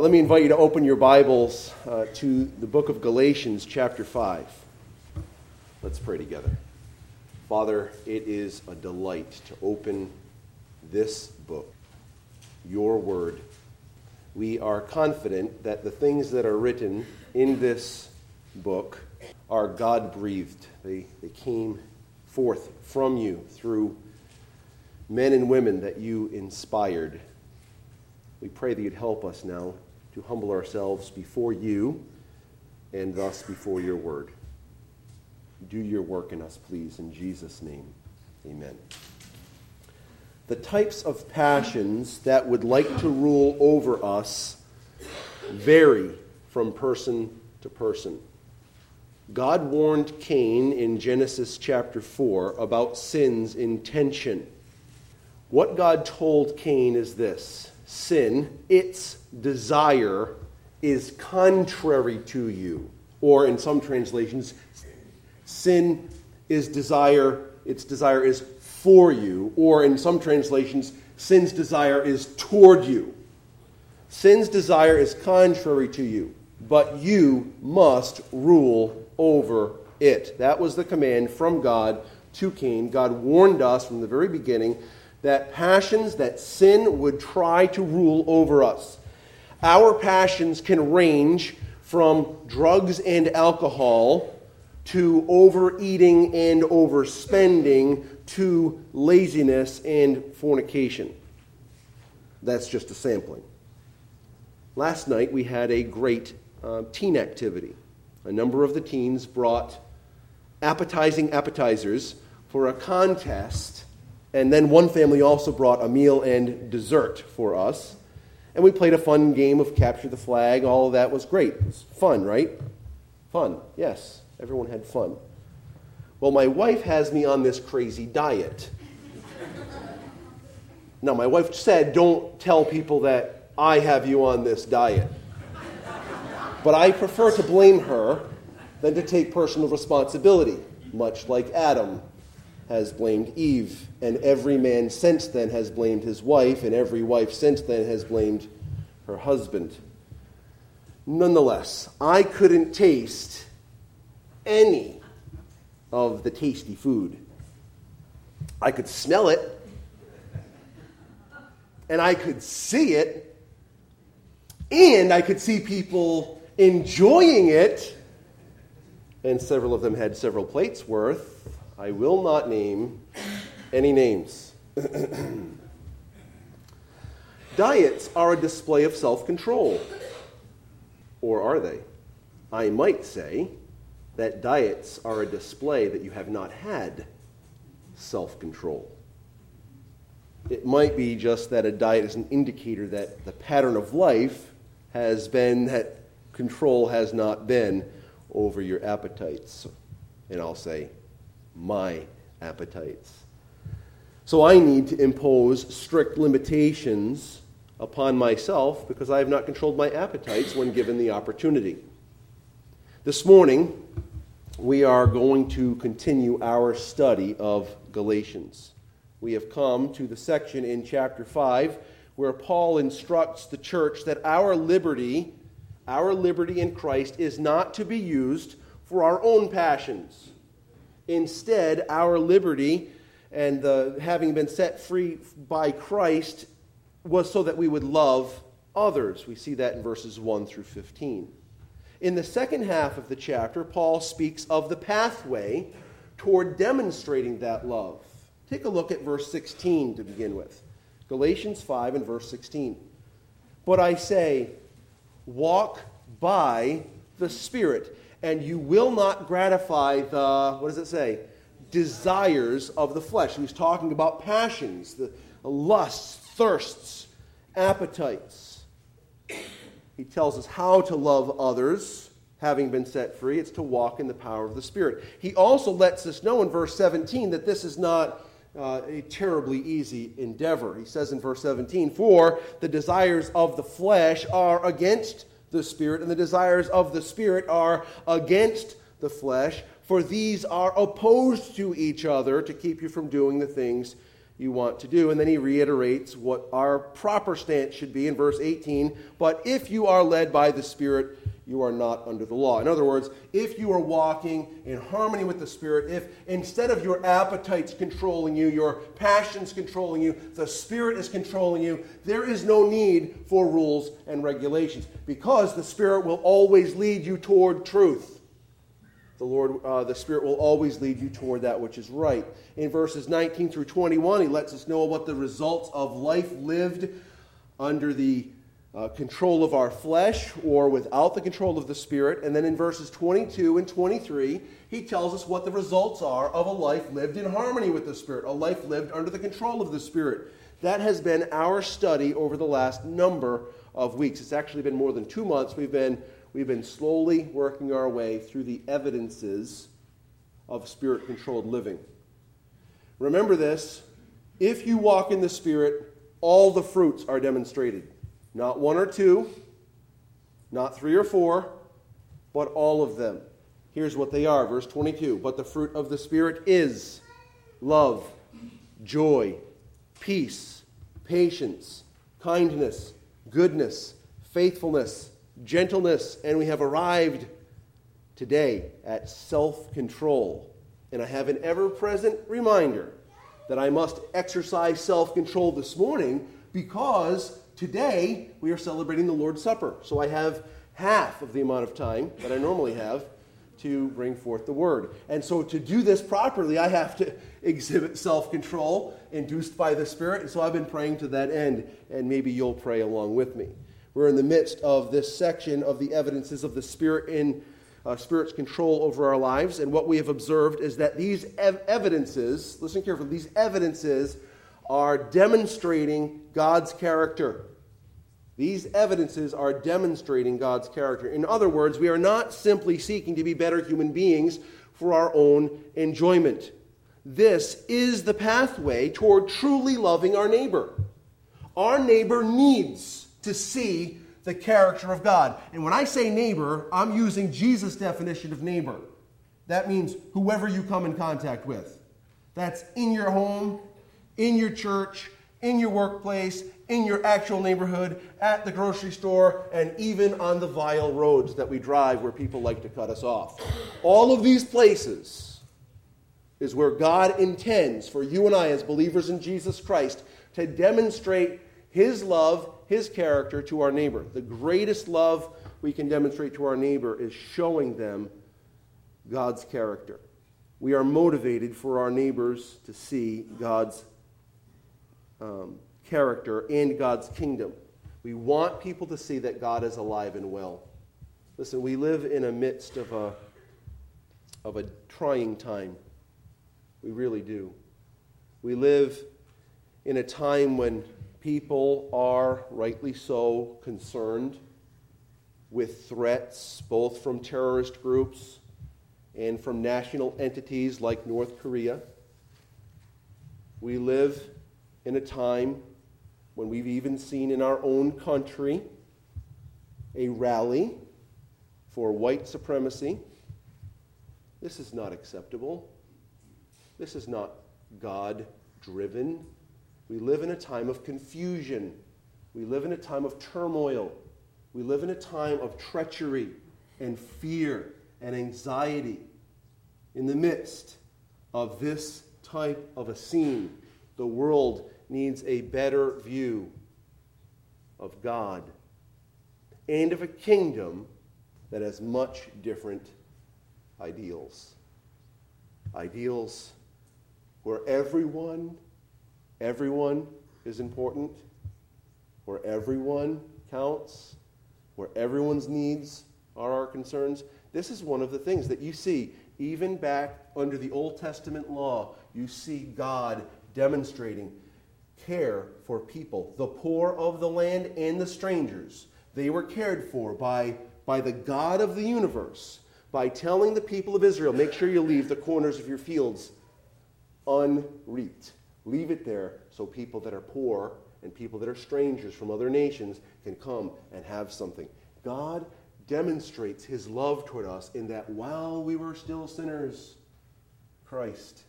Let me invite you to open your Bibles uh, to the book of Galatians, chapter 5. Let's pray together. Father, it is a delight to open this book, your word. We are confident that the things that are written in this book are God breathed. They, they came forth from you through men and women that you inspired. We pray that you'd help us now to humble ourselves before you and thus before your word. Do your work in us, please, in Jesus' name. Amen. The types of passions that would like to rule over us vary from person to person. God warned Cain in Genesis chapter 4 about sin's intention. What God told Cain is this sin, its desire, is contrary to you. Or in some translations, sin is desire, its desire is for you. Or in some translations, sin's desire is toward you. Sin's desire is contrary to you, but you must rule over it. That was the command from God to Cain. God warned us from the very beginning that passions, that sin would try to rule over us. Our passions can range from drugs and alcohol to overeating and overspending to laziness and fornication. That's just a sampling. Last night we had a great uh, teen activity. A number of the teens brought appetizing appetizers for a contest, and then one family also brought a meal and dessert for us. And we played a fun game of capture the flag. All of that was great. It was fun, right? Fun, yes. Everyone had fun. Well, my wife has me on this crazy diet. now, my wife said, don't tell people that I have you on this diet. But I prefer to blame her than to take personal responsibility, much like Adam has blamed Eve, and every man since then has blamed his wife, and every wife since then has blamed her husband. Nonetheless, I couldn't taste any of the tasty food. I could smell it, and I could see it, and I could see people enjoying it, and several of them had several plates worth. I will not name any names. Diets are a display of self control. Or are they? I might say that diets are a display that you have not had self control. It might be just that a diet is an indicator that the pattern of life has been that control has not been over your appetites. And I'll say, my appetites. So I need to impose strict limitations upon myself because I have not controlled my appetites when given the opportunity. This morning, we are going to continue our study of Galatians. We have come to the section in chapter 5 where Paul instructs the church that our liberty, our liberty in Christ, is not to be used for our own passions Instead, our liberty and the, having been set free by Christ was so that we would love others. We see that in verses 1 through 15. In the second half of the chapter, Paul speaks of the pathway toward demonstrating that love. Take a look at verse 16 to begin with. Galatians 5 and verse 16. But I say, walk by the Spirit and you will not gratify the, what does it say? Desires of the flesh. He's talking about passions, the lusts, thirsts, appetites. He tells us how to love others, having been set free. It's to walk in the power of the Spirit. He also lets us know in verse 17 that this is not uh, a terribly easy endeavor. He says in verse 17, For the desires of the flesh are against the Spirit, and the desires of the Spirit are against the flesh, for these are opposed to each other to keep you from doing the things you want to do. And then he reiterates what our proper stance should be in verse 18. But if you are led by the Spirit, you are not under the law. In other words, if you are walking in harmony with the Spirit, if instead of your appetites controlling you, your passions controlling you, the Spirit is controlling you, there is no need for rules and regulations because the Spirit will always lead you toward truth the Lord, uh, the Spirit will always lead you toward that which is right. In verses 19 through 21, he lets us know what the results of life lived under the uh, control of our flesh or without the control of the Spirit. And then in verses 22 and 23, he tells us what the results are of a life lived in harmony with the Spirit, a life lived under the control of the Spirit. That has been our study over the last number of weeks. It's actually been more than two months. We've been we've been slowly working our way through the evidences of spirit controlled living. Remember this if you walk in the Spirit, all the fruits are demonstrated. Not one or two, not three or four, but all of them. Here's what they are, verse 22. But the fruit of the Spirit is love, joy, peace, patience, kindness, goodness, faithfulness gentleness, and we have arrived today at self control. And I have an ever present reminder that I must exercise self control this morning because today we are celebrating the Lord's Supper. So I have half of the amount of time that I normally have to bring forth the word. And so to do this properly, I have to exhibit self control induced by the Spirit. And so I've been praying to that end, and maybe you'll pray along with me. We're in the midst of this section of the evidences of the Spirit in uh, Spirit's control over our lives. And what we have observed is that these ev- evidences, listen carefully, these evidences are demonstrating God's character. These evidences are demonstrating God's character. In other words, we are not simply seeking to be better human beings for our own enjoyment. This is the pathway toward truly loving our neighbor. Our neighbor needs to see the character of God. And when I say neighbor, I'm using Jesus' definition of neighbor. That means whoever you come in contact with. That's in your home, in your church, in your workplace, in your actual neighborhood, at the grocery store, and even on the vile roads that we drive where people like to cut us off. All of these places is where God intends for you and I, as believers in Jesus Christ, to demonstrate His love his character to our neighbor. The greatest love we can demonstrate to our neighbor is showing them God's character. We are motivated for our neighbors to see God's um, character and God's kingdom. We want people to see that God is alive and well. Listen, we live in a midst of a, of a trying time. We really do. We live in a time when people are, rightly so, concerned with threats both from terrorist groups and from national entities like North Korea. We live in a time when we've even seen in our own country a rally for white supremacy. This is not acceptable. This is not God driven. We live in a time of confusion. We live in a time of turmoil. We live in a time of treachery and fear and anxiety. In the midst of this type of a scene, the world needs a better view of God and of a kingdom that has much different ideals. Ideals where everyone everyone is important, where everyone counts, where everyone's needs are our concerns. This is one of the things that you see even back under the Old Testament law. You see God demonstrating care for people, the poor of the land and the strangers. They were cared for by, by the God of the universe by telling the people of Israel, make sure you leave the corners of your fields unreaped. Leave it there so people that are poor and people that are strangers from other nations can come and have something. God demonstrates his love toward us in that while we were still sinners, Christ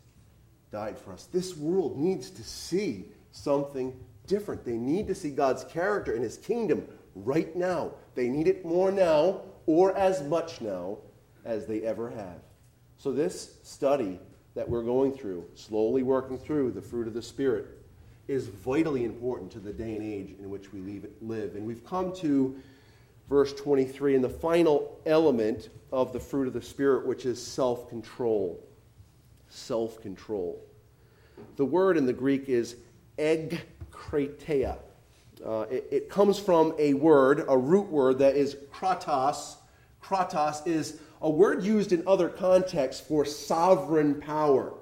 died for us. This world needs to see something different. They need to see God's character and his kingdom right now. They need it more now or as much now as they ever have. So, this study that we're going through, slowly working through the fruit of the Spirit, is vitally important to the day and age in which we live. And we've come to verse 23 and the final element of the fruit of the Spirit, which is self control. Self control. The word in the Greek is egkrateia. Uh, it, it, comes from a word, a root word that is kratos. Kratos is a word used in other contexts for sovereign power.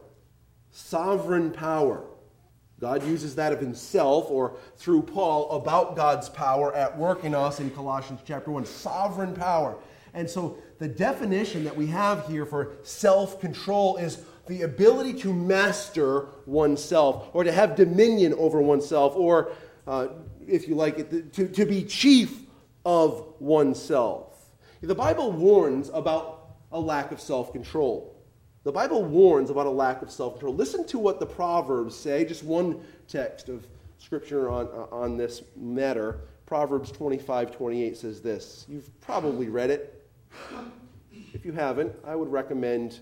Sovereign power. God uses that of himself or through Paul about God's power at work in us in Colossians chapter 1. Sovereign power. And so the definition that we have here for self control is the ability to master oneself or to have dominion over oneself or, uh, if you like it, to, to be chief of oneself. The Bible warns about a lack of self control. The Bible warns about a lack of self control. Listen to what the Proverbs say, just one text of scripture on, uh, on this matter. Proverbs 25 28 says this. You've probably read it. If you haven't, I would recommend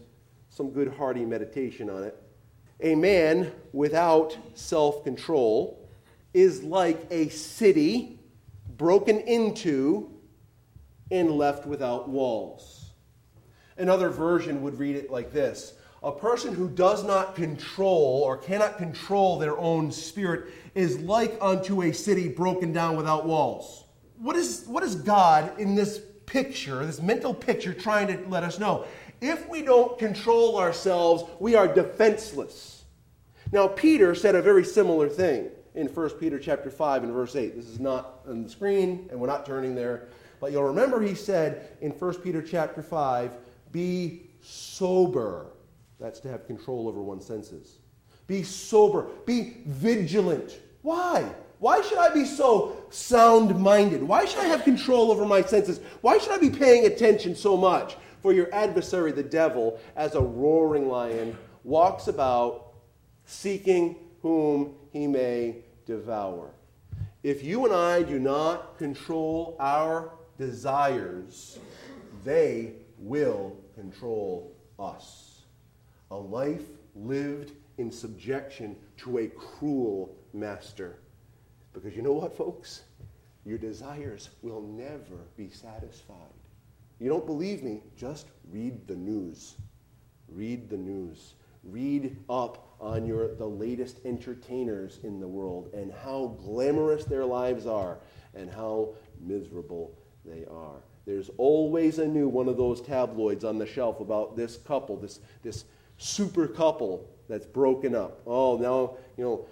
some good hearty meditation on it. A man without self control is like a city broken into and left without walls. Another version would read it like this A person who does not control or cannot control their own spirit is like unto a city broken down without walls. What is, what is God in this picture, this mental picture, trying to let us know? If we don't control ourselves, we are defenseless. Now, Peter said a very similar thing in 1 Peter chapter 5 and verse 8. This is not on the screen, and we're not turning there. But you'll remember he said in 1 Peter chapter 5, be sober. That's to have control over one's senses. Be sober. Be vigilant. Why? Why should I be so sound minded? Why should I have control over my senses? Why should I be paying attention so much? For your adversary, the devil, as a roaring lion, walks about seeking whom he may devour. If you and I do not control our desires, they will control us. A life lived in subjection to a cruel master. Because you know what, folks? Your desires will never be satisfied. You don't believe me? Just read the news. Read the news. Read up on your, the latest entertainers in the world and how glamorous their lives are and how miserable they are. There's always a new one of those tabloids on the shelf about this couple, this, this super couple that's broken up. Oh, now, you know,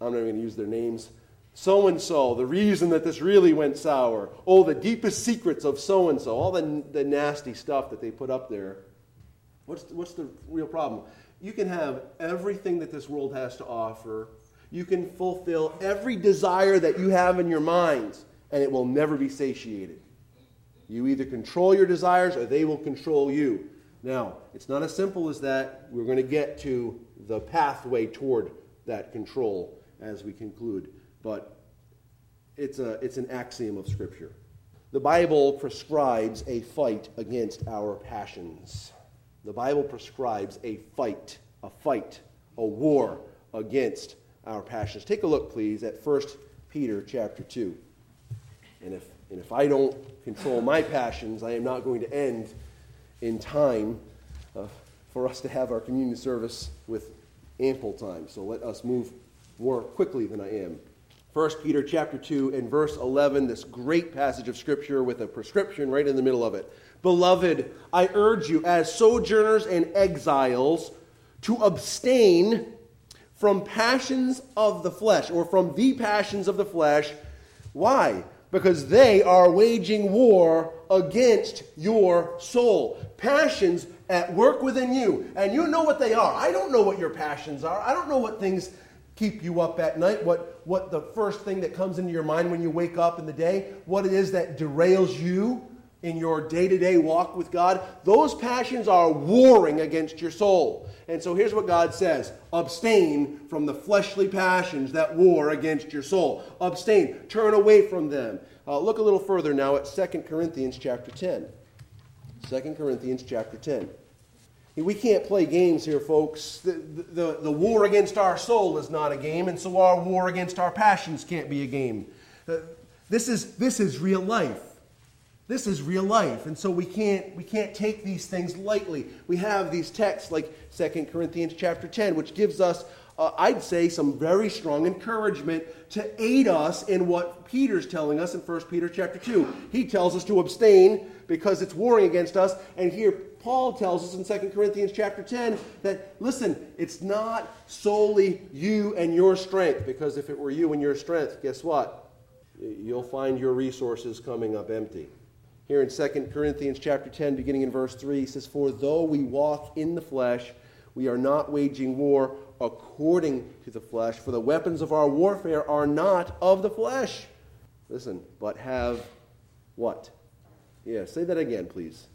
I'm not even going to use their names. So and so, the reason that this really went sour. Oh, the deepest secrets of so and so, all the, the nasty stuff that they put up there. What's, what's the real problem? You can have everything that this world has to offer. You can fulfill every desire that you have in your mind and it will never be satiated. You either control your desires or they will control you. Now, it's not as simple as that. We're going to get to the pathway toward that control as we conclude, but it's, a, it's an axiom of Scripture. The Bible prescribes a fight against our passions. The Bible prescribes a fight, a fight, a war against our passions. Take a look, please, at 1 Peter chapter 2. And if, and if I don't control my passions, I am not going to end in time uh, for us to have our communion service with ample time. So let us move more quickly than I am. 1 Peter chapter 2 and verse 11, this great passage of scripture with a prescription right in the middle of it. Beloved, I urge you as sojourners and exiles to abstain from passions of the flesh or from the passions of the flesh. Why? because they are waging war against your soul. Passions at work within you, and you know what they are. I don't know what your passions are. I don't know what things keep you up at night, what, what the first thing that comes into your mind when you wake up in the day, what it is that derails you in your day to day walk with God, those passions are warring against your soul. And so here's what God says abstain from the fleshly passions that war against your soul. Abstain, turn away from them. Uh, look a little further now at 2 Corinthians chapter 10. 2 Corinthians chapter 10. We can't play games here, folks. The, the, the, war against our soul is not a game, and so our war against our passions can't be a game. Uh, this, is, this is real life. This is real life, and so we can't, we can't take these things lightly. We have these texts like 2 Corinthians chapter 10, which gives us, uh, I'd say, some very strong encouragement to aid us in what Peter's telling us in 1 Peter chapter 2. He tells us to abstain because it's warring against us, and here Paul tells us in 2 Corinthians chapter 10 that, listen, it's not solely you and your strength, because if it were you and your strength, guess what? You'll find your resources coming up empty. Here in 2 Corinthians chapter 10, beginning in verse 3, he says, For though we walk in the flesh, we are not waging war according to the flesh, for the weapons of our warfare are not of the flesh. Listen, but have what? Yeah, say that again, please.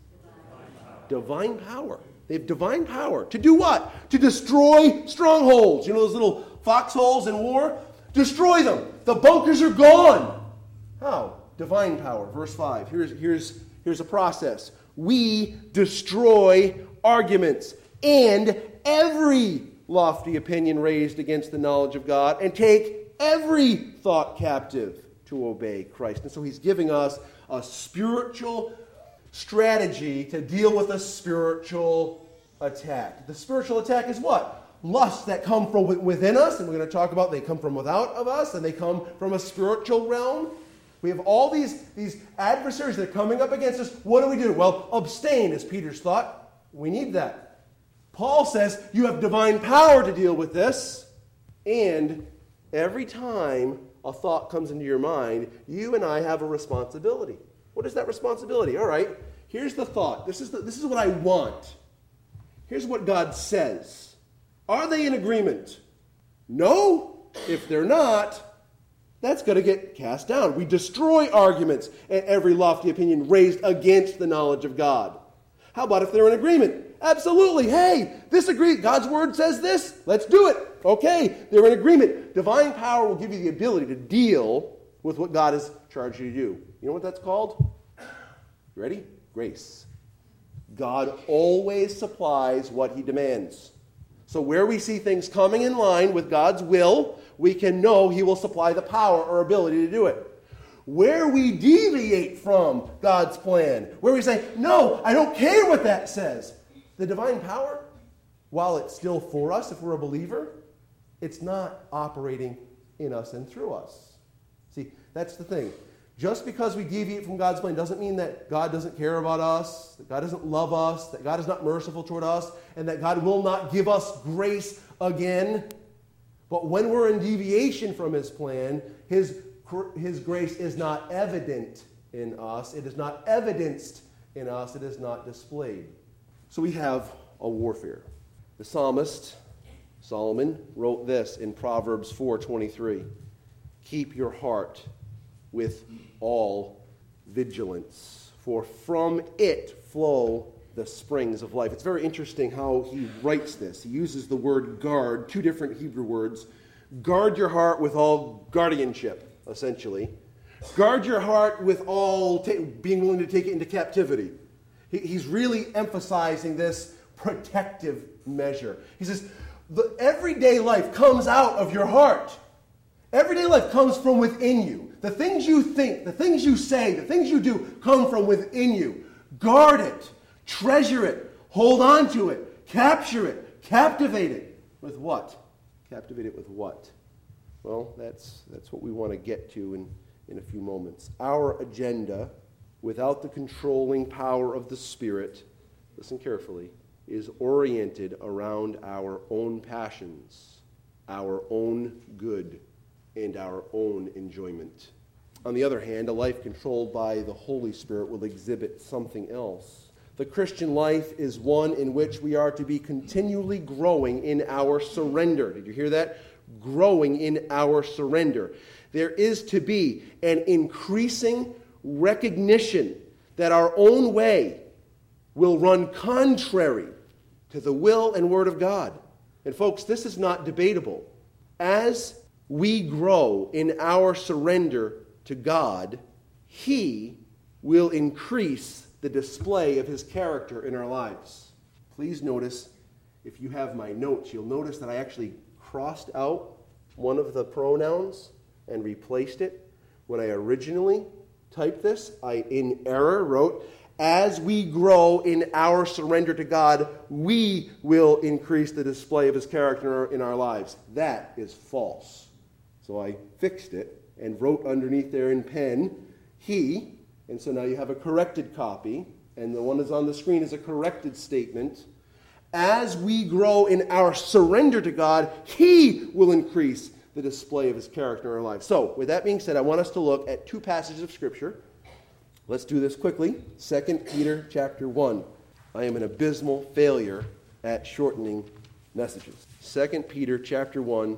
Divine power. They have divine power. To do what? To destroy strongholds. You know those little foxholes in war? Destroy them. The bunkers are gone. How? divine power. Verse 5. Here's, here's, here's a process. We destroy arguments and every lofty opinion raised against the knowledge of God and take every thought captive to obey Christ. And so he's giving us a spiritual strategy to deal with a spiritual attack. The spiritual attack is what? Lusts that come from within us, and we're going to talk about they come from without of us, and they come from a spiritual realm. We have all these, these adversaries that are coming up against us. What do we do? Well, abstain, as Peter's thought. We need that. Paul says you have divine power to deal with this. And every time a thought comes into your mind, you and I have a responsibility. What is that responsibility? All right, here's the thought. This is, the, this is what I want. Here's what God says. Are they in agreement? No. If they're not, that's going to get cast down. We destroy arguments and every lofty opinion raised against the knowledge of God. How about if they're in agreement? Absolutely. Hey, this agree. God's word says this. Let's do it. Okay, they're in agreement. Divine power will give you the ability to deal with what God has charged you to do. You know what that's called? You ready? Grace. God always supplies what he demands. So, where we see things coming in line with God's will, we can know He will supply the power or ability to do it. Where we deviate from God's plan, where we say, No, I don't care what that says, the divine power, while it's still for us if we're a believer, it's not operating in us and through us. See, that's the thing. Just because we deviate from God's plan doesn't mean that God doesn't care about us, that God doesn't love us, that God is not merciful toward us, and that God will not give us grace again. But when we're in deviation from his plan, his, his grace is not evident in us. It is not evidenced in us. It is not displayed. So we have a warfare. The psalmist, Solomon, wrote this in Proverbs 4:23. Keep your heart with all vigilance, for from it flow the springs of life. It's very interesting how he writes this. He uses the word guard, two different Hebrew words. Guard your heart with all guardianship, essentially. Guard your heart with all being willing to take it into captivity. He, he's really emphasizing this protective measure. He says, the everyday life comes out of your heart. Everyday life comes from within you. The things you think, the things you say, the things you do come from within you. Guard it. Treasure it. Hold on to it. Capture it. Captivate it. With what? Captivate it with what? Well, that's, that's what we want to get to in, in a few moments. Our agenda, without the controlling power of the Spirit, listen carefully, is oriented around our own passions, our own good, and our own enjoyment. On the other hand, a life controlled by the Holy Spirit will exhibit something else. The Christian life is one in which we are to be continually growing in our surrender. Did you hear that? Growing in our surrender. There is to be an increasing recognition that our own way will run contrary to the will and word of God. And folks, this is not debatable. As we grow in our surrender to God, He will increase the display of His character in our lives. Please notice, if you have my notes, you'll notice that I actually crossed out one of the pronouns and replaced it. When I originally typed this, I, in error, wrote, as we grow in our surrender to God, we will increase the display of His character in our lives. That is false. So I fixed it and wrote underneath there in pen, He. And so now you have a corrected copy, and the one that's on the screen is a corrected statement. As we grow in our surrender to God, He will increase the display of His character in our lives. So, with that being said, I want us to look at two passages of Scripture Let's do this quickly. 2 Peter chapter 1. I am an abysmal failure at shortening messages. 2 Peter chapter 1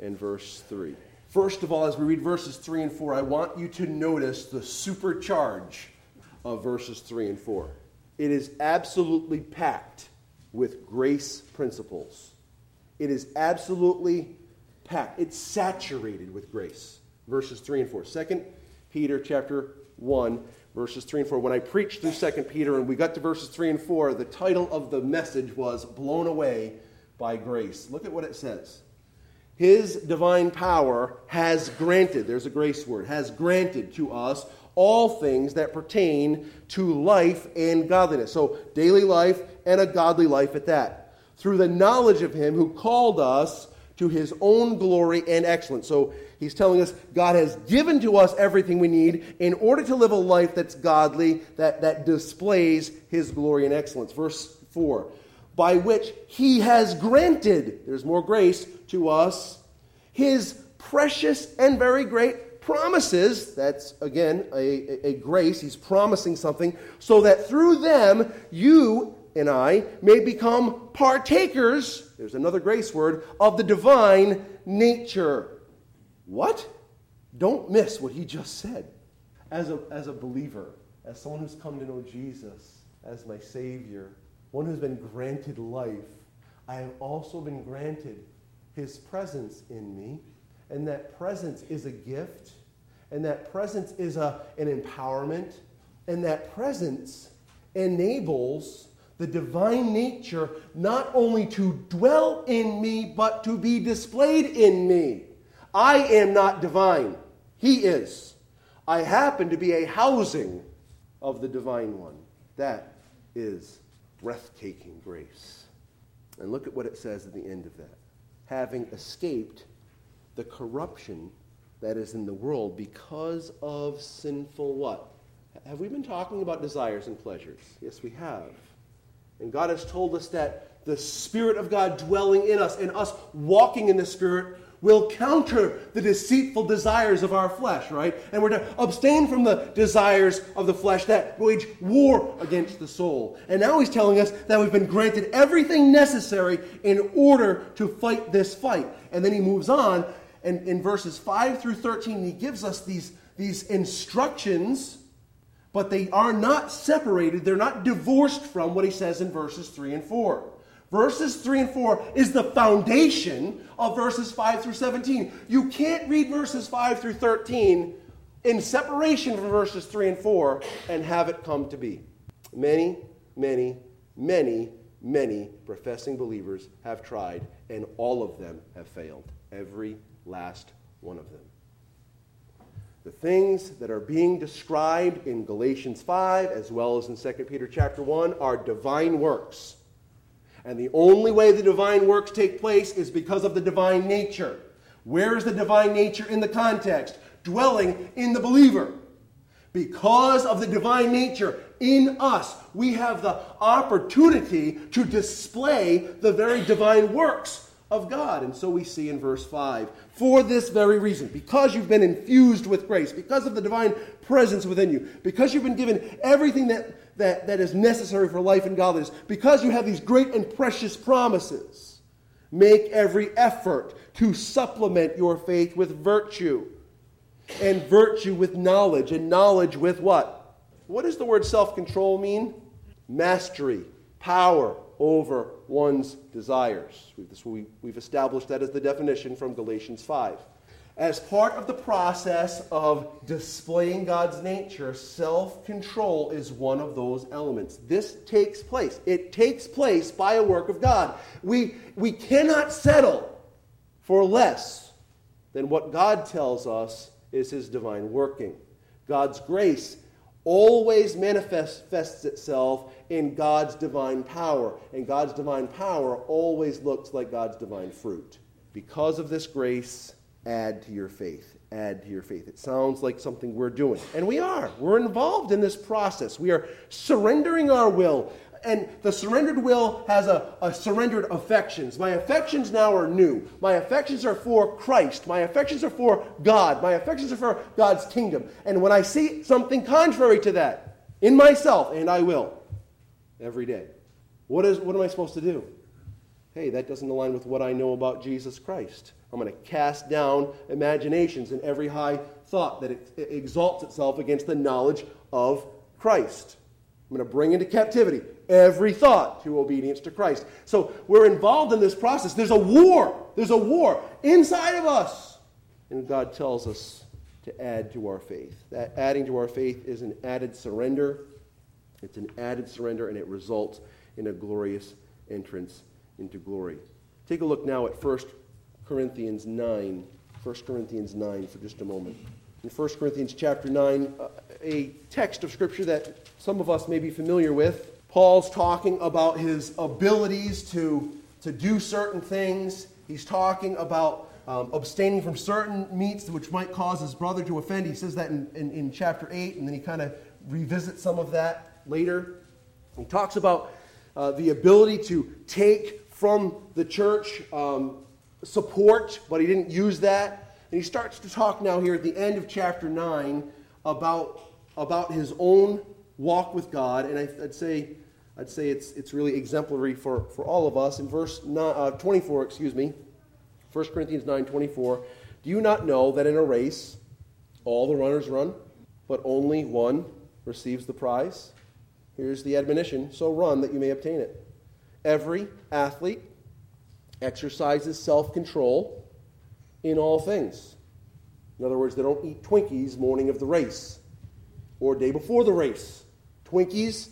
and verse 3. First of all, as we read verses 3 and 4, I want you to notice the supercharge of verses 3 and 4. It is absolutely packed with grace principles. It is absolutely packed. It's saturated with grace. Verses 3 and 4. 2 Peter chapter 1, verses 3 and 4. When I preached through 2 Peter and we got to verses 3 and 4, the title of the message was Blown Away by Grace. Look at what it says. His divine power has granted, there's a grace word, has granted to us all things that pertain to life and godliness. So, daily life and a godly life at that. Through the knowledge of Him who called us to His own glory and excellence. So, He's telling us God has given to us everything we need in order to live a life that's godly, that, that displays his glory and excellence. Verse 4 By which he has granted, there's more grace to us, his precious and very great promises. That's, again, a, a, grace. He's promising something, so that through them you and I may become partakers, there's another grace word, of the divine nature what? Don't miss what he just said. As a, as a believer, as someone who's come to know Jesus as my Savior, one who's been granted life, I have also been granted his presence in me. And that presence is a gift, and that presence is a, an empowerment, and that presence enables the divine nature not only to dwell in me, but to be displayed in me. I am not divine. He is. I happen to be a housing of the divine one. That is breathtaking grace. And look at what it says at the end of that. Having escaped the corruption that is in the world because of sinful what? Have we been talking about desires and pleasures? Yes, we have. And God has told us that the Spirit of God dwelling in us and us walking in the Spirit will counter the deceitful desires of our flesh, right? And we're to abstain from the desires of the flesh that wage war against the soul. And now he's telling us that we've been granted everything necessary in order to fight this fight. And then he moves on, and in verses 5 through 13, he gives us these, these instructions, but they are not separated, they're not divorced from what he says in verses 3 and 4. Verses 3 and 4 is the foundation of verses 5 through 17. You can't read verses 5 through 13 in separation from verses 3 and 4 and have it come to be. Many, many, many, many professing believers have tried, and all of them have failed. Every last one of them. The things that are being described in Galatians 5 as well as in 2 Peter chapter 1 are divine works and the only way the divine works take place is because of the divine nature. Where is the divine nature in the context? Dwelling in the believer. Because of the divine nature in us, we have the opportunity to display the very divine works of God. And so we see in verse 5 for this very reason, because you've been infused with grace, because of the divine presence within you, because you've been given everything that that, that is necessary for life and godliness, because you have these great and precious promises, make every effort to supplement your faith with virtue, and virtue with knowledge, and knowledge with what? What does the word self control mean? Mastery, power over one's desires. We've established that as the definition from Galatians 5. As part of the process of displaying God's nature, self control is one of those elements. This takes place. It takes place by a work of God. We, we cannot settle for less than what God tells us is His divine working. God's grace always manifests itself in God's divine power, and God's divine power always looks like God's divine fruit. Because of this grace, add to your faith. Add to your faith. It sounds like something we're doing. And we are. We're involved in this process. We are surrendering our will. And the surrendered will has a, a surrendered affections. My affections now are new. My affections are for Christ. My affections are for God. My affections are for God's kingdom. And when I see something contrary to that in myself, and I will every day, what, is, what am I supposed to do? Hey, that doesn't align with what I know about Jesus Christ. I'm going to cast down imaginations and every high thought that it, exalts itself against the knowledge of Christ. I'm going to bring into captivity every thought to obedience to Christ. So we're involved in this process. There's a war. There's a war inside of us. And God tells us to add to our faith. That adding to our faith is an added surrender. It's an added surrender, and it results in a glorious entrance into glory. Take a look now at 1 Corinthians 9. 1 Corinthians 9 for just a moment. In 1 Corinthians chapter 9, uh, a text of Scripture that some of us may be familiar with. Paul's talking about his abilities to, to do certain things. He's talking about um, abstaining from certain meats which might cause his brother to offend. He says that in, in, in chapter 8, and then he kind of revisits some of that later. He talks about uh, the ability to take from the church um, support, but he didn't use that. And he starts to talk now here at the end of chapter 9 about, about his own walk with God. And I, would say, I'd say it's, it's really exemplary for, for all of us. In verse nine, uh, 24, excuse me, 1 Corinthians 9 24, do you not know that in a race all the runners run, but only one receives the prize? Here's the admonition so run that you may obtain it. Every athlete exercises self control in all things. In other words, they don't eat Twinkies morning of the race or day before the race. Twinkies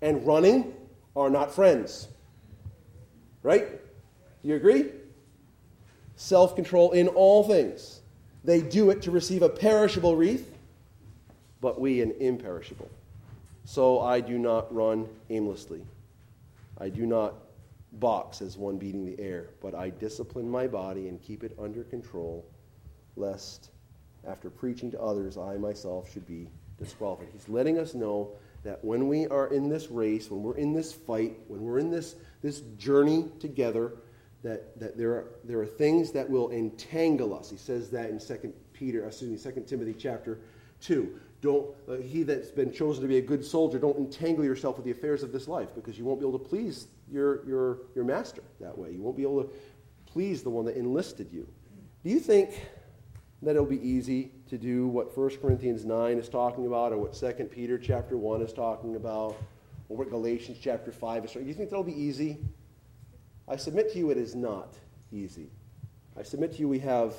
and running are not friends. Right? Do you agree? Self control in all things. They do it to receive a perishable wreath, but we an imperishable. So I do not run aimlessly. I do not box as one beating the air, but I discipline my body and keep it under control, lest after preaching to others, I myself should be disqualified. He's letting us know that when we are in this race, when we're in this fight, when we're in this, this journey together, that, that there, are, there are things that will entangle us. He says that in 2 Peter, excuse me, 2 Timothy chapter 2. Don't, uh, he that's been chosen to be a good soldier, don't entangle yourself with the affairs of this life because you won't be able to please your, your, your master that way. You won't be able to please the one that enlisted you. Do you think that it'll be easy to do what 1 Corinthians 9 is talking about or what 2 Peter chapter 1 is talking about or what Galatians chapter 5 is talking Do you think that'll be easy? I submit to you it is not easy. I submit to you we have,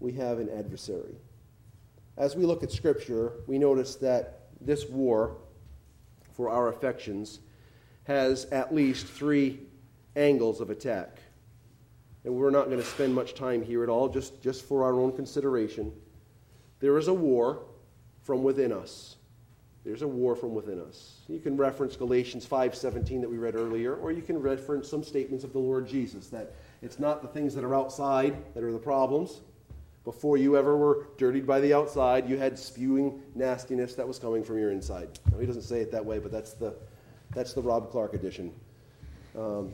we have an adversary. As we look at Scripture, we notice that this war for our affections has at least three angles of attack. And we're not going to spend much time here at all, just, just for our own consideration. There is a war from within us. There's a war from within us. You can reference Galatians 5:17 that we read earlier, or you can reference some statements of the Lord Jesus that it's not the things that are outside that are the problems, before you ever were dirtied by the outside, you had spewing nastiness that was coming from your inside. Now, he doesn't say it that way, but that's the, that's the Rob Clark edition. Um,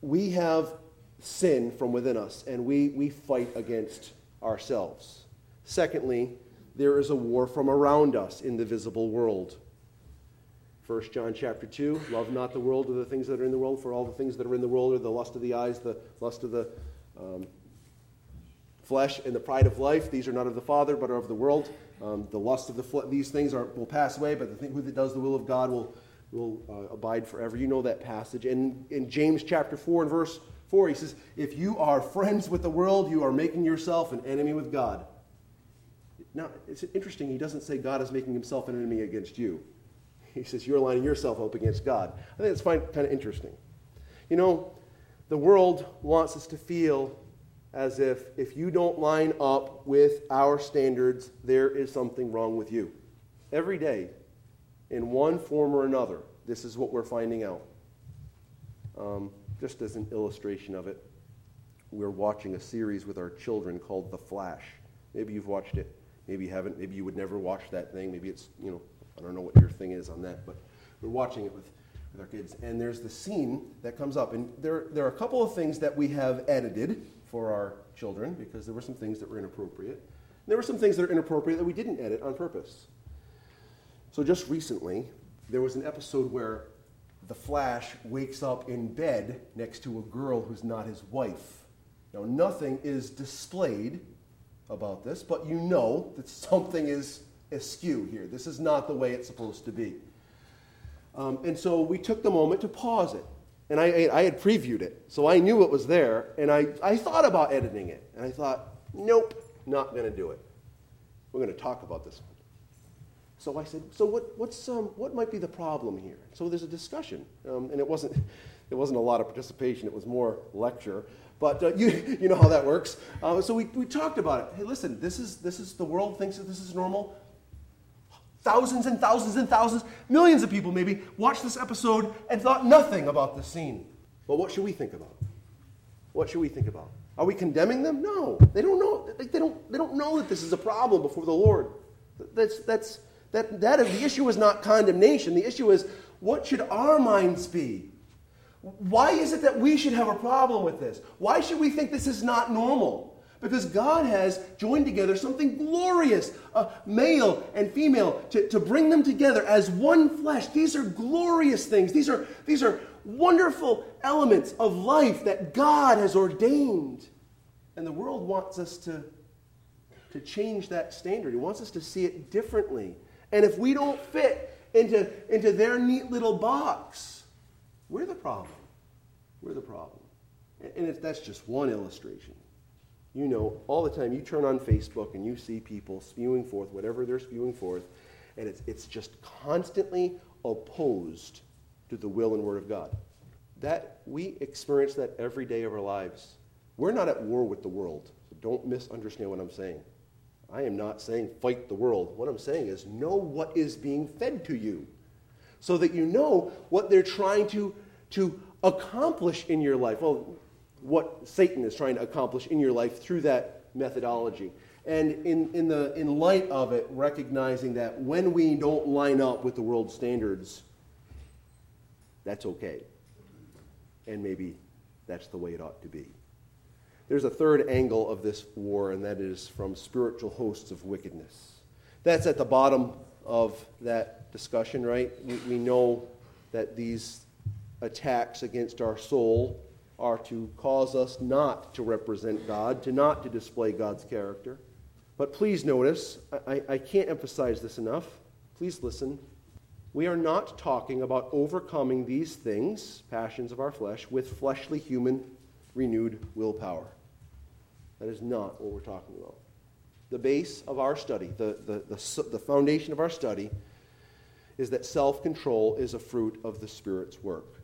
we have sin from within us, and we, we fight against ourselves. Secondly, there is a war from around us in the visible world. 1 John chapter 2, love not the world or the things that are in the world, for all the things that are in the world are the lust of the eyes, the lust of the um, flesh and the pride of life, these are not of the Father, but are of the world. Um, the lust of the flesh, these things are, will pass away, but the thing who does the will of God will, will uh, abide forever. You know that passage. And in James chapter 4 and verse 4, he says, If you are friends with the world, you are making yourself an enemy with God. Now, it's interesting, he doesn't say God is making himself an enemy against you. He says you're lining yourself up against God. I think that's kind of interesting. You know, the world wants us to feel as if if you don't line up with our standards, there is something wrong with you. Every day, in one form or another, this is what we're finding out. Um, just as an illustration of it, we're watching a series with our children called The Flash. Maybe you've watched it. Maybe you haven't. Maybe you would never watch that thing. Maybe it's, you know, I don't know what your thing is on that, but we're watching it with, with our kids. And there's the scene that comes up. And there, there are a couple of things that we have edited for our children because there were some things that were inappropriate. And there were some things that are inappropriate that we didn't edit on purpose. So just recently, there was an episode where the Flash wakes up in bed next to a girl who's not his wife. Now, nothing is displayed about this, but you know that something is askew here. This is not the way it's supposed to be. Um, and so we took the moment to pause it. And I, I had previewed it, so I knew it was there. And I, I thought about editing it. And I thought, nope, not going to do it. We're going to talk about this. So I said, so what, what's, um, what might be the problem here? So there's a discussion. Um, and it wasn't, it wasn't a lot of participation, it was more lecture. But uh, you, you know how that works. Uh, so we, we talked about it. Hey, listen, this is, this is the world thinks that this is normal. Thousands and thousands and thousands, millions of people maybe, watched this episode and thought nothing about the scene. But what should we think about? What should we think about? Are we condemning them? No. They don't know. They don't, they don't know that this is a problem before the Lord. That's, that's, that, that the issue is not condemnation. The issue is what should our minds be? Why is it that we should have a problem with this? Why should we think this is not normal? Because God has joined together something glorious, uh, male and female, to, to bring them together as one flesh. These are glorious things. These are, these are wonderful elements of life that God has ordained. And the world wants us to, to change that standard. He wants us to see it differently. And if we don't fit into, into their neat little box, we're the problem. We're the problem. And that's just one illustration. You know, all the time, you turn on Facebook and you see people spewing forth whatever they're spewing forth, and it's, it's just constantly opposed to the will and word of God. That we experience that every day of our lives. We're not at war with the world. So don't misunderstand what I'm saying. I am not saying fight the world. What I'm saying is know what is being fed to you so that you know what they're trying to, to accomplish in your life. Well, what Satan is trying to accomplish in your life through that methodology. And in, in, the, in light of it, recognizing that when we don't line up with the world standards, that's okay. And maybe that's the way it ought to be. There's a third angle of this war, and that is from spiritual hosts of wickedness. That's at the bottom of that discussion, right? We, we know that these attacks against our soul are to cause us not to represent God, to not to display God's character. But please notice, I, I can't emphasize this enough. Please listen. We are not talking about overcoming these things, passions of our flesh, with fleshly, human, renewed willpower. That is not what we're talking about. The base of our study, the, the, the, the foundation of our study, is that self control is a fruit of the Spirit's work.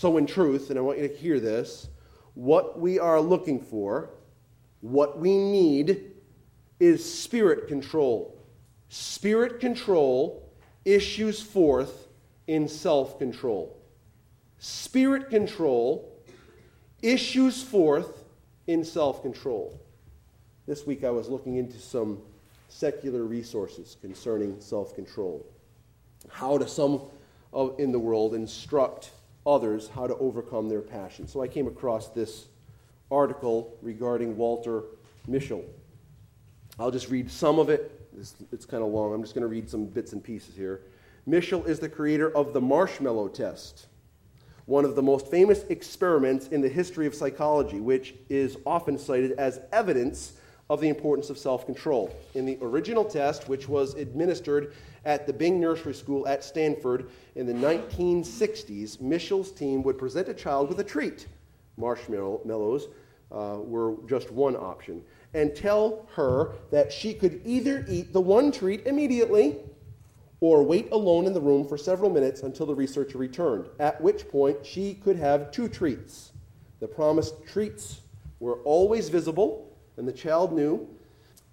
So, in truth, and I want you to hear this, what we are looking for, what we need, is spirit control. Spirit control issues forth in self control. Spirit control issues forth in self control. This week I was looking into some secular resources concerning self control. How do some of, in the world instruct others how to overcome their passion. So I came across this article regarding Walter Mischel. I'll just read some of it. It's, it's kind of long. I'm just going to read some bits and pieces here. Mischel is the creator of the marshmallow test, one of the most famous experiments in the history of psychology, which is often cited as evidence of the importance of self control. In the original test, which was administered at the Bing Nursery School at Stanford in the 1960s, Mischel's team would present a child with a treat. Marshmallows uh, were just one option. And tell her that she could either eat the one treat immediately or wait alone in the room for several minutes until the researcher returned, at which point she could have two treats. The promised treats were always visible, and the child knew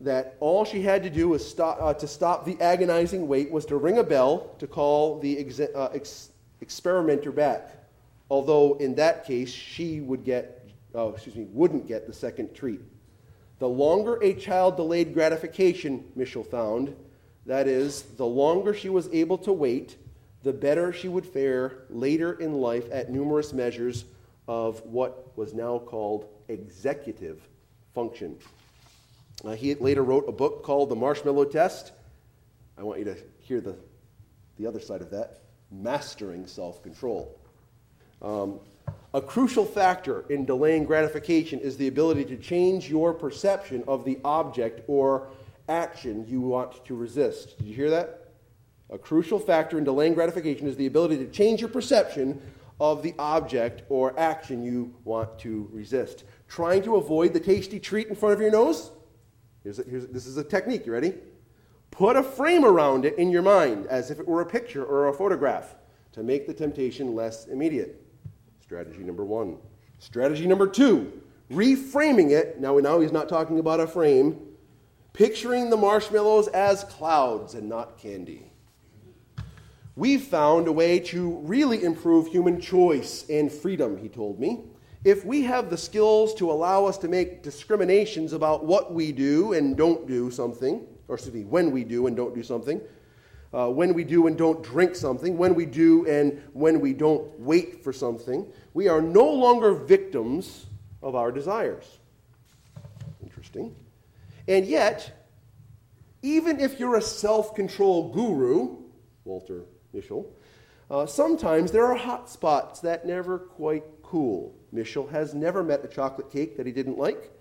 that all she had to do was stop, uh, to stop the agonizing wait was to ring a bell to call the ex- uh, ex- experimenter back. Although in that case she would get, oh, excuse me, wouldn't get the second treat. The longer a child delayed gratification, Mischel found, that is, the longer she was able to wait, the better she would fare later in life at numerous measures of what was now called executive function. Uh, he later wrote a book called The Marshmallow Test. I want you to hear the, the other side of that Mastering Self Control. Um, a crucial factor in delaying gratification is the ability to change your perception of the object or action you want to resist. Did you hear that? A crucial factor in delaying gratification is the ability to change your perception of the object or action you want to resist. Trying to avoid the tasty treat in front of your nose? Here's a, here's, this is a technique. You ready? Put a frame around it in your mind as if it were a picture or a photograph to make the temptation less immediate. Strategy number one. Strategy number two reframing it. Now, now he's not talking about a frame, picturing the marshmallows as clouds and not candy. We've found a way to really improve human choice and freedom, he told me. If we have the skills to allow us to make discriminations about what we do and don't do something, or excuse me, when we do and don't do something, uh, when we do and don't drink something, when we do and when we don't wait for something, we are no longer victims of our desires. Interesting. And yet, even if you're a self control guru, Walter Mischel, uh, sometimes there are hot spots that never quite cool. Mischel has never met a chocolate cake that he didn't like.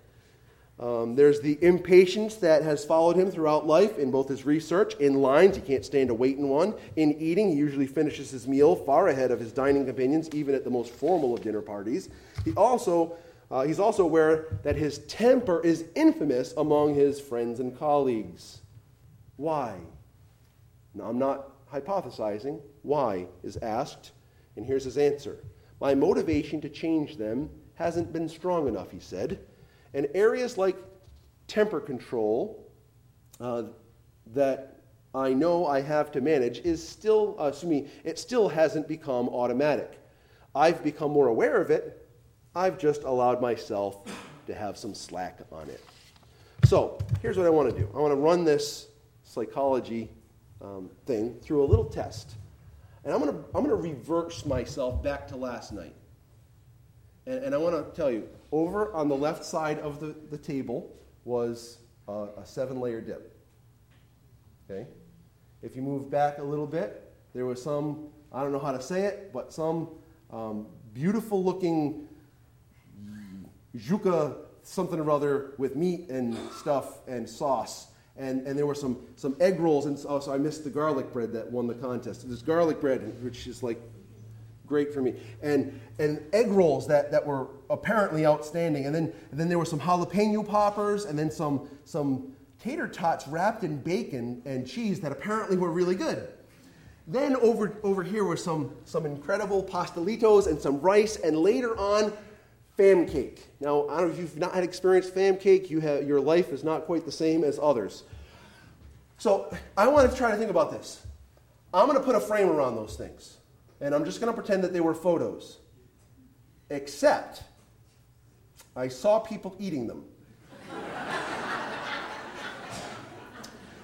Um, there's the impatience that has followed him throughout life in both his research, in lines, he can't stand to wait in one. In eating, he usually finishes his meal far ahead of his dining companions, even at the most formal of dinner parties. He also, uh, he's also aware that his temper is infamous among his friends and colleagues. Why? Now, I'm not hypothesizing. Why is asked, and here's his answer My motivation to change them hasn't been strong enough, he said. And areas like temper control uh, that I know I have to manage is still, uh, excuse me, it still hasn't become automatic. I've become more aware of it. I've just allowed myself to have some slack on it. So here's what I want to do I want to run this psychology um, thing through a little test. And I'm going to, I'm going to reverse myself back to last night. And, and I want to tell you, over on the left side of the, the table was a, a seven layer dip. Okay? If you move back a little bit, there was some, I don't know how to say it, but some um, beautiful looking juka something or other with meat and stuff and sauce. And, and there were some, some egg rolls, and oh, so I missed the garlic bread that won the contest. There's garlic bread, which is like great for me. And, and egg rolls that, that were apparently outstanding. And then, and then there were some jalapeno poppers and then some, some tater tots wrapped in bacon and cheese that apparently were really good. Then over, over here were some, some incredible pastelitos and some rice, and later on, fam cake. Now, I don't know if you've not had experience fam cake, you have, your life is not quite the same as others. So I want to try to think about this. I'm going to put a frame around those things and I'm just going to pretend that they were photos. Except, I saw people eating them.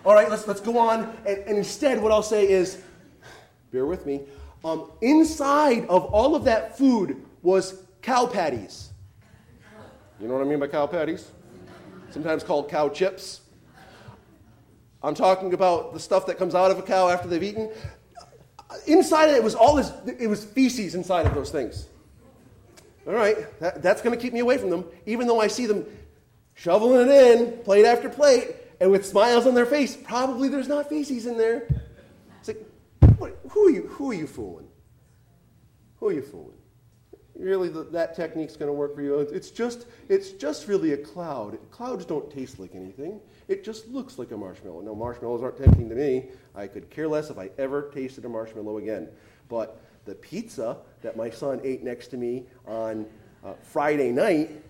All right, let's, let's go on. And, and, instead, what I'll say is bear with me. Um, inside of all of that food was cow patties. You know what I mean by cow patties? Sometimes called cow chips. I'm talking about the stuff that comes out of a cow after they've eaten inside it was all this, it was feces inside of those things. All right, that, that's going to keep me away from them, even though I see them shoveling it in, plate after plate, and with smiles on their face. Probably there's not feces in there. It's like, what, who, are you, who are you fooling? Who are you fooling? Really, that technique's going to work for you. It's just, it's just really a cloud. Clouds don't taste like anything. It just looks like a marshmallow. No, marshmallows aren't tempting to me. I could care less if I ever tasted a marshmallow again. But the pizza that my son ate next to me on uh, Friday night,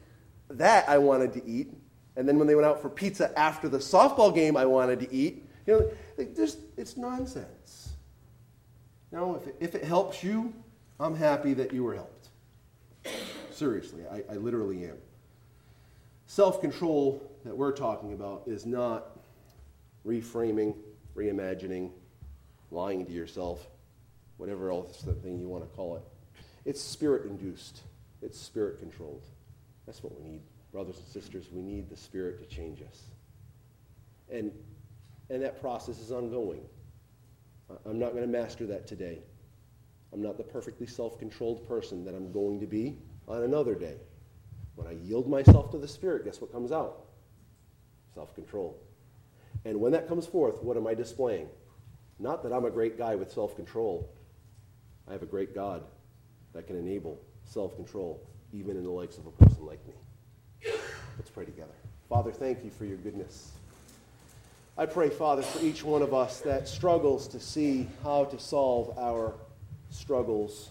that I wanted to eat. And then when they went out for pizza after the softball game, I wanted to eat. You know, just, it's nonsense. Now, if it, if it helps you, I'm happy that you were helped. Seriously, I, I literally am. Self control that we're talking about is not reframing, reimagining, lying to yourself, whatever else the thing you want to call it. It's spirit induced, it's spirit controlled. That's what we need, brothers and sisters. We need the spirit to change us. And, and that process is ongoing. I'm not going to master that today. I'm not the perfectly self controlled person that I'm going to be on another day. When I yield myself to the Spirit, guess what comes out? Self control. And when that comes forth, what am I displaying? Not that I'm a great guy with self control. I have a great God that can enable self control, even in the likes of a person like me. Let's pray together. Father, thank you for your goodness. I pray, Father, for each one of us that struggles to see how to solve our struggles.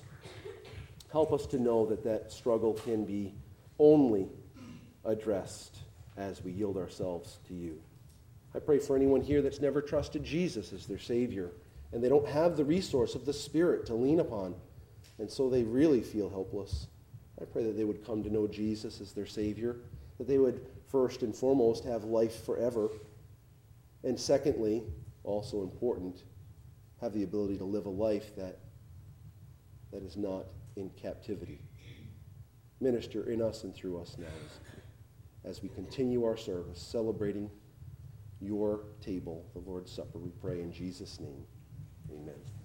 Help us to know that that struggle can be only addressed as we yield ourselves to you. I pray for anyone here that's never trusted Jesus as their Savior and they don't have the resource of the Spirit to lean upon, and so they really feel helpless. I pray that they would come to know Jesus as their Savior, that they would first and foremost have life forever, and secondly, also important, have the ability to live a life that, that is not in captivity. Minister in us and through us now as, we continue our service, celebrating your table, the Lord's Supper. We pray in Jesus' name. Amen.